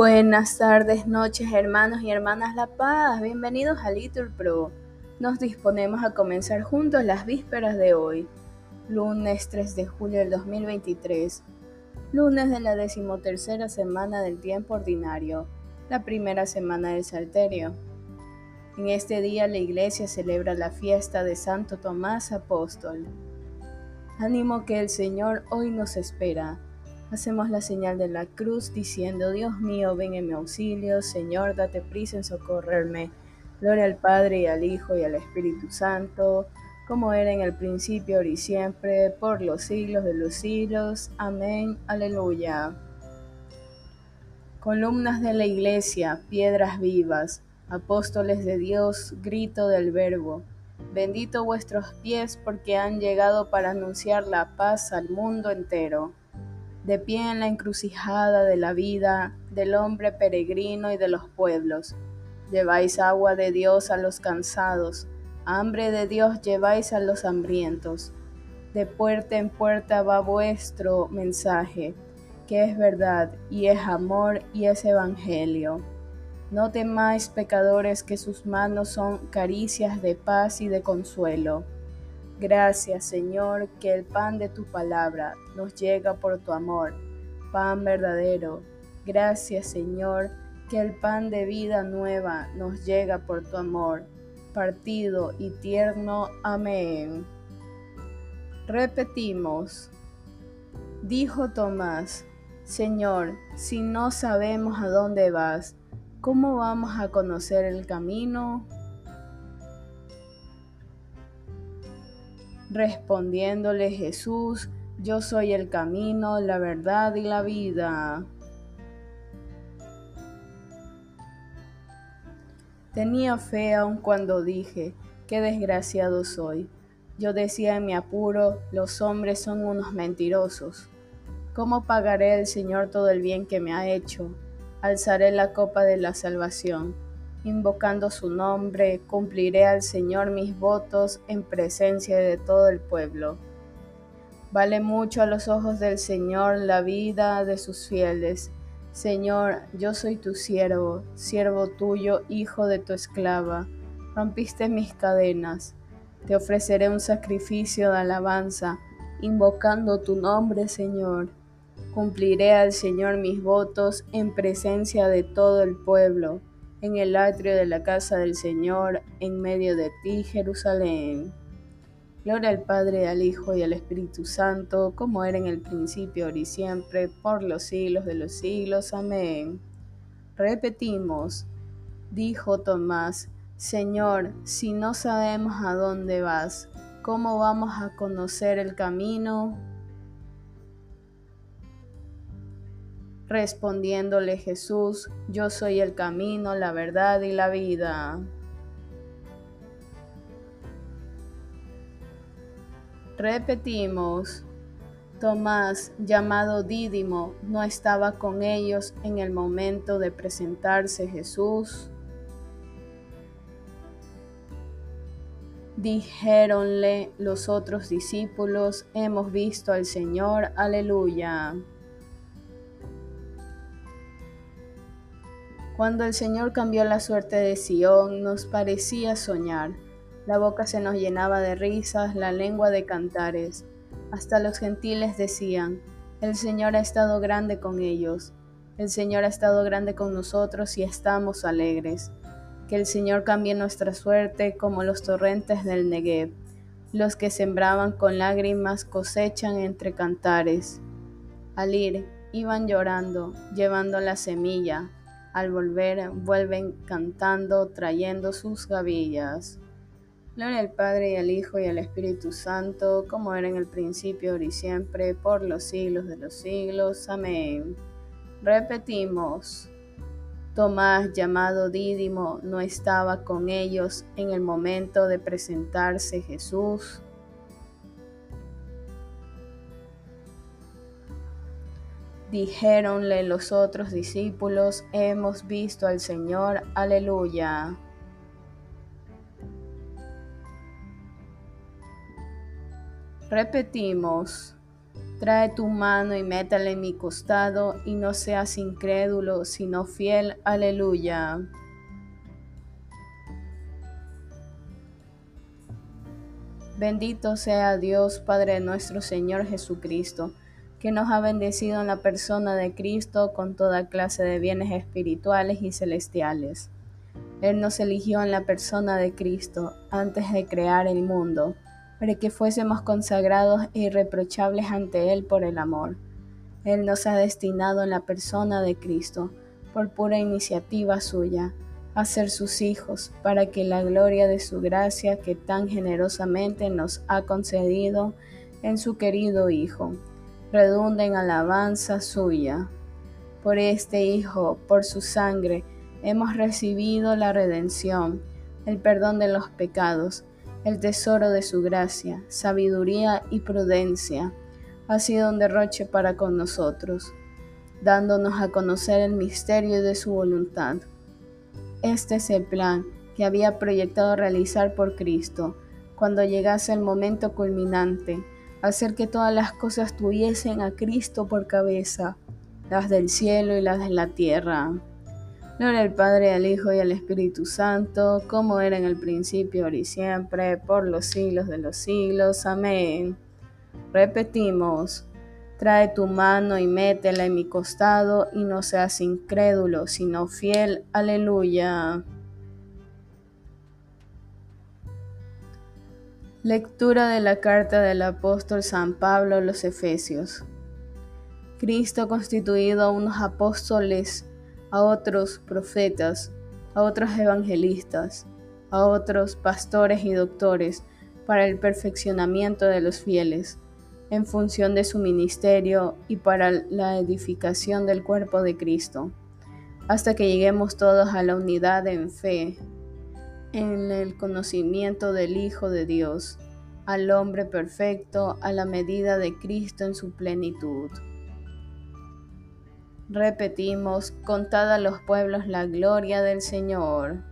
Buenas tardes, noches, hermanos y hermanas La Paz. Bienvenidos a Little Pro. Nos disponemos a comenzar juntos las vísperas de hoy, lunes 3 de julio del 2023, lunes de la decimotercera semana del tiempo ordinario, la primera semana del Salterio. En este día la iglesia celebra la fiesta de Santo Tomás Apóstol. Ánimo que el Señor hoy nos espera Hacemos la señal de la cruz diciendo, Dios mío, ven en mi auxilio, Señor, date prisa en socorrerme. Gloria al Padre y al Hijo y al Espíritu Santo, como era en el principio, ahora y siempre, por los siglos de los siglos. Amén. Aleluya. Columnas de la Iglesia, piedras vivas, apóstoles de Dios, grito del Verbo. Bendito vuestros pies porque han llegado para anunciar la paz al mundo entero de pie en la encrucijada de la vida, del hombre peregrino y de los pueblos. Lleváis agua de Dios a los cansados, hambre de Dios lleváis a los hambrientos. De puerta en puerta va vuestro mensaje, que es verdad y es amor y es evangelio. No temáis pecadores que sus manos son caricias de paz y de consuelo. Gracias, Señor, que el pan de tu palabra nos llega por tu amor, pan verdadero. Gracias, Señor, que el pan de vida nueva nos llega por tu amor, partido y tierno. Amén. Repetimos. Dijo Tomás, Señor, si no sabemos a dónde vas, ¿cómo vamos a conocer el camino? Respondiéndole Jesús, yo soy el camino, la verdad y la vida. Tenía fe aun cuando dije, qué desgraciado soy. Yo decía en mi apuro, los hombres son unos mentirosos. ¿Cómo pagaré el Señor todo el bien que me ha hecho? Alzaré la copa de la salvación Invocando su nombre, cumpliré al Señor mis votos en presencia de todo el pueblo. Vale mucho a los ojos del Señor la vida de sus fieles. Señor, yo soy tu siervo, siervo tuyo, hijo de tu esclava. Rompiste mis cadenas. Te ofreceré un sacrificio de alabanza, invocando tu nombre, Señor. Cumpliré al Señor mis votos en presencia de todo el pueblo en el atrio de la casa del Señor, en medio de ti, Jerusalén. Gloria al Padre, al Hijo y al Espíritu Santo, como era en el principio, ahora y siempre, por los siglos de los siglos. Amén. Repetimos, dijo Tomás, Señor, si no sabemos a dónde vas, ¿cómo vamos a conocer el camino? Respondiéndole Jesús, yo soy el camino, la verdad y la vida. Repetimos, Tomás, llamado Dídimo, no estaba con ellos en el momento de presentarse Jesús. Dijéronle los otros discípulos, hemos visto al Señor, aleluya. Cuando el Señor cambió la suerte de Sión, nos parecía soñar. La boca se nos llenaba de risas, la lengua de cantares. Hasta los gentiles decían, el Señor ha estado grande con ellos. El Señor ha estado grande con nosotros y estamos alegres. Que el Señor cambie nuestra suerte como los torrentes del Negev. Los que sembraban con lágrimas cosechan entre cantares. Al ir, iban llorando, llevando la semilla, al volver, vuelven cantando, trayendo sus gavillas. Gloria al Padre y al Hijo y al Espíritu Santo, como era en el principio, ahora y siempre, por los siglos de los siglos. Amén. Repetimos. Tomás, llamado Dídimo, no estaba con ellos en el momento de presentarse Jesús. Dijéronle los otros discípulos, hemos visto al Señor, aleluya. Repetimos, Trae tu mano y métala en mi costado, y no seas incrédulo, sino fiel. Aleluya. Bendito sea Dios, Padre nuestro Señor Jesucristo, que nos ha bendecido en la persona de Cristo con toda clase de bienes espirituales y celestiales. Él nos eligió en la persona de Cristo antes de crear el mundo para que fuésemos consagrados e irreprochables ante Él por el amor. Él nos ha destinado en la persona de Cristo, por pura iniciativa suya, a ser sus hijos, para que la gloria de su gracia que tan generosamente nos ha concedido en su querido Hijo, redunde en alabanza suya. Por este Hijo, por su sangre, hemos recibido la redención, el perdón de los pecados, el tesoro de su gracia, sabiduría y prudencia, ha sido un derroche para con nosotros, dándonos a conocer el misterio de su voluntad. Este es el plan que había proyectado realizar por Cristo, cuando llegase el momento culminante, hacer que todas las cosas tuviesen a Cristo por cabeza, las del cielo y las de la tierra. Gloria al Padre, al Hijo y al Espíritu Santo, como era en el principio, ahora y siempre, por los siglos de los siglos. Amén. Repetimos, trae tu mano y métela en mi costado y no seas incrédulo, sino fiel. Aleluya. Lectura de la carta del apóstol San Pablo a los Efesios. Cristo ha constituido a unos apóstoles a otros profetas, a otros evangelistas, a otros pastores y doctores para el perfeccionamiento de los fieles, en función de su ministerio y para la edificación del cuerpo de Cristo, hasta que lleguemos todos a la unidad en fe, en el conocimiento del Hijo de Dios, al hombre perfecto, a la medida de Cristo en su plenitud. Repetimos, contad a los pueblos la gloria del Señor.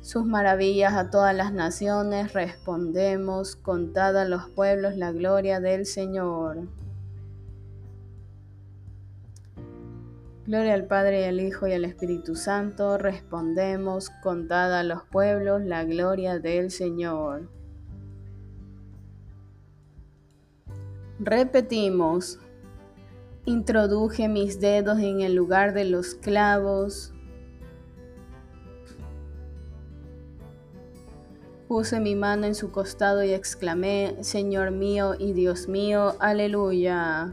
Sus maravillas a todas las naciones, respondemos, contad a los pueblos la gloria del Señor. Gloria al Padre, al Hijo y al Espíritu Santo, respondemos, contad a los pueblos la gloria del Señor. Repetimos, introduje mis dedos en el lugar de los clavos, puse mi mano en su costado y exclamé, Señor mío y Dios mío, aleluya.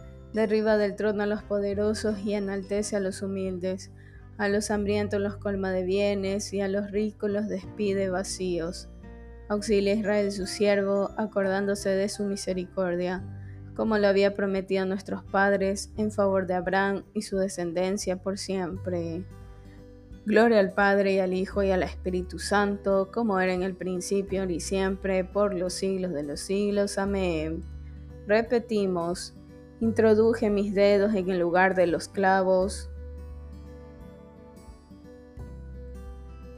derriba del trono a los poderosos y enaltece a los humildes. A los hambrientos los colma de bienes y a los ricos los despide vacíos. Auxilia a Israel su siervo, acordándose de su misericordia, como lo había prometido a nuestros padres, en favor de Abraham y su descendencia por siempre. Gloria al Padre y al Hijo y al Espíritu Santo, como era en el principio y siempre, por los siglos de los siglos. Amén. Repetimos, introduje mis dedos en el lugar de los clavos,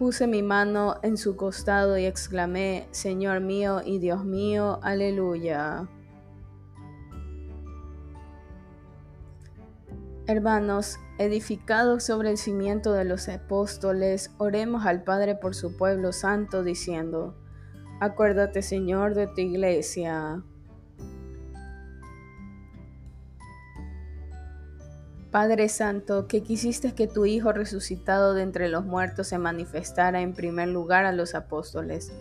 Puse mi mano en su costado y exclamé, Señor mío y Dios mío, aleluya. Hermanos, edificados sobre el cimiento de los apóstoles, oremos al Padre por su pueblo santo, diciendo, Acuérdate, Señor, de tu iglesia. Padre Santo, que quisiste que tu Hijo resucitado de entre los muertos se manifestara en primer lugar a los apóstoles,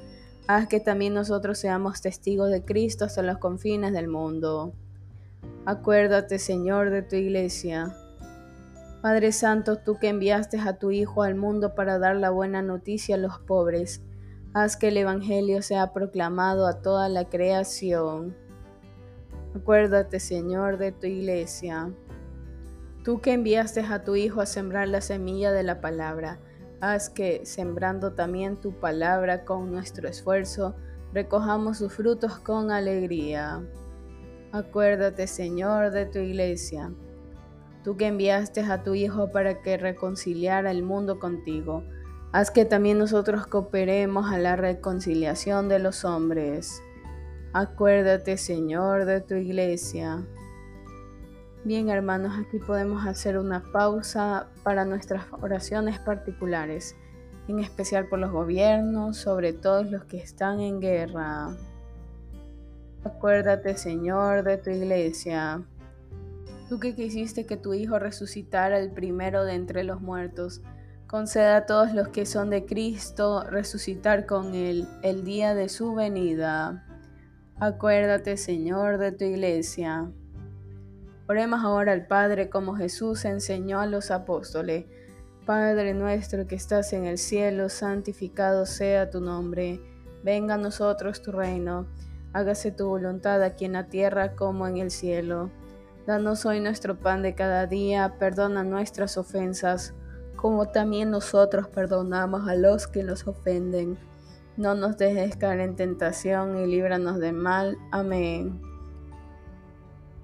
haz que también nosotros seamos testigos de Cristo hasta los confines del mundo. Acuérdate, Señor, de tu iglesia. Padre Santo, tú que enviaste a tu Hijo al mundo para dar la buena noticia a los pobres, Haz que el Evangelio sea proclamado a toda la creación. Acuérdate, Señor, de tu iglesia. Tú que enviaste a tu Hijo a sembrar la semilla de la palabra, haz que, sembrando también tu palabra con nuestro esfuerzo, recojamos sus frutos con alegría. Acuérdate, Señor, de tu iglesia. Tú que enviaste a tu Hijo para que reconciliara el mundo contigo, Haz que también nosotros cooperemos a la reconciliación de los hombres. Acuérdate, Señor, de tu iglesia. Bien, hermanos, aquí podemos hacer una pausa para nuestras oraciones particulares, en especial por los gobiernos, sobre todos los que están en guerra. Acuérdate, Señor, de tu iglesia. Tú que quisiste que tu Hijo resucitara el primero de entre los muertos, Conceda a todos los que son de Cristo resucitar con Él el día de su venida. Acuérdate, Señor, de tu iglesia. Oremos ahora al Padre como Jesús enseñó a los apóstoles. Padre nuestro que estás en el cielo, santificado sea tu nombre. Venga a nosotros tu reino. Hágase tu voluntad aquí en la tierra como en el cielo. Danos hoy nuestro pan de cada día. Perdona nuestras ofensas como también nosotros perdonamos a los que nos ofenden. No nos dejes caer en tentación y líbranos de mal. Amén.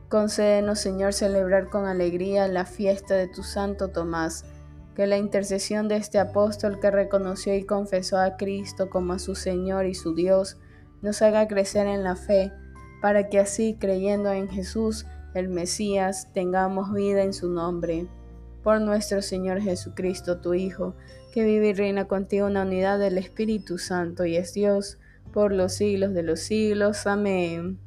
Concédenos, Señor, celebrar con alegría la fiesta de tu Santo Tomás, que la intercesión de este apóstol que reconoció y confesó a Cristo como a su Señor y su Dios, nos haga crecer en la fe, para que así, creyendo en Jesús, el Mesías, tengamos vida en su nombre por nuestro Señor Jesucristo, tu Hijo, que vive y reina contigo en la unidad del Espíritu Santo y es Dios por los siglos de los siglos. Amén.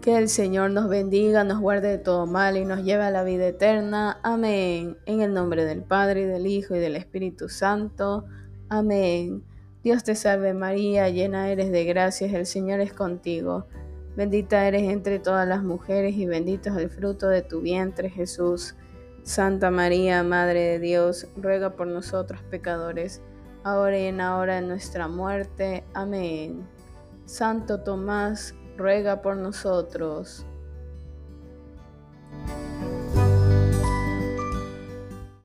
Que el Señor nos bendiga, nos guarde de todo mal y nos lleve a la vida eterna. Amén. En el nombre del Padre, y del Hijo, y del Espíritu Santo. Amén. Dios te salve María, llena eres de gracias, el Señor es contigo. Bendita eres entre todas las mujeres y bendito es el fruto de tu vientre Jesús. Santa María, Madre de Dios, ruega por nosotros pecadores, ahora y en la hora de nuestra muerte. Amén. Santo Tomás, ruega por nosotros.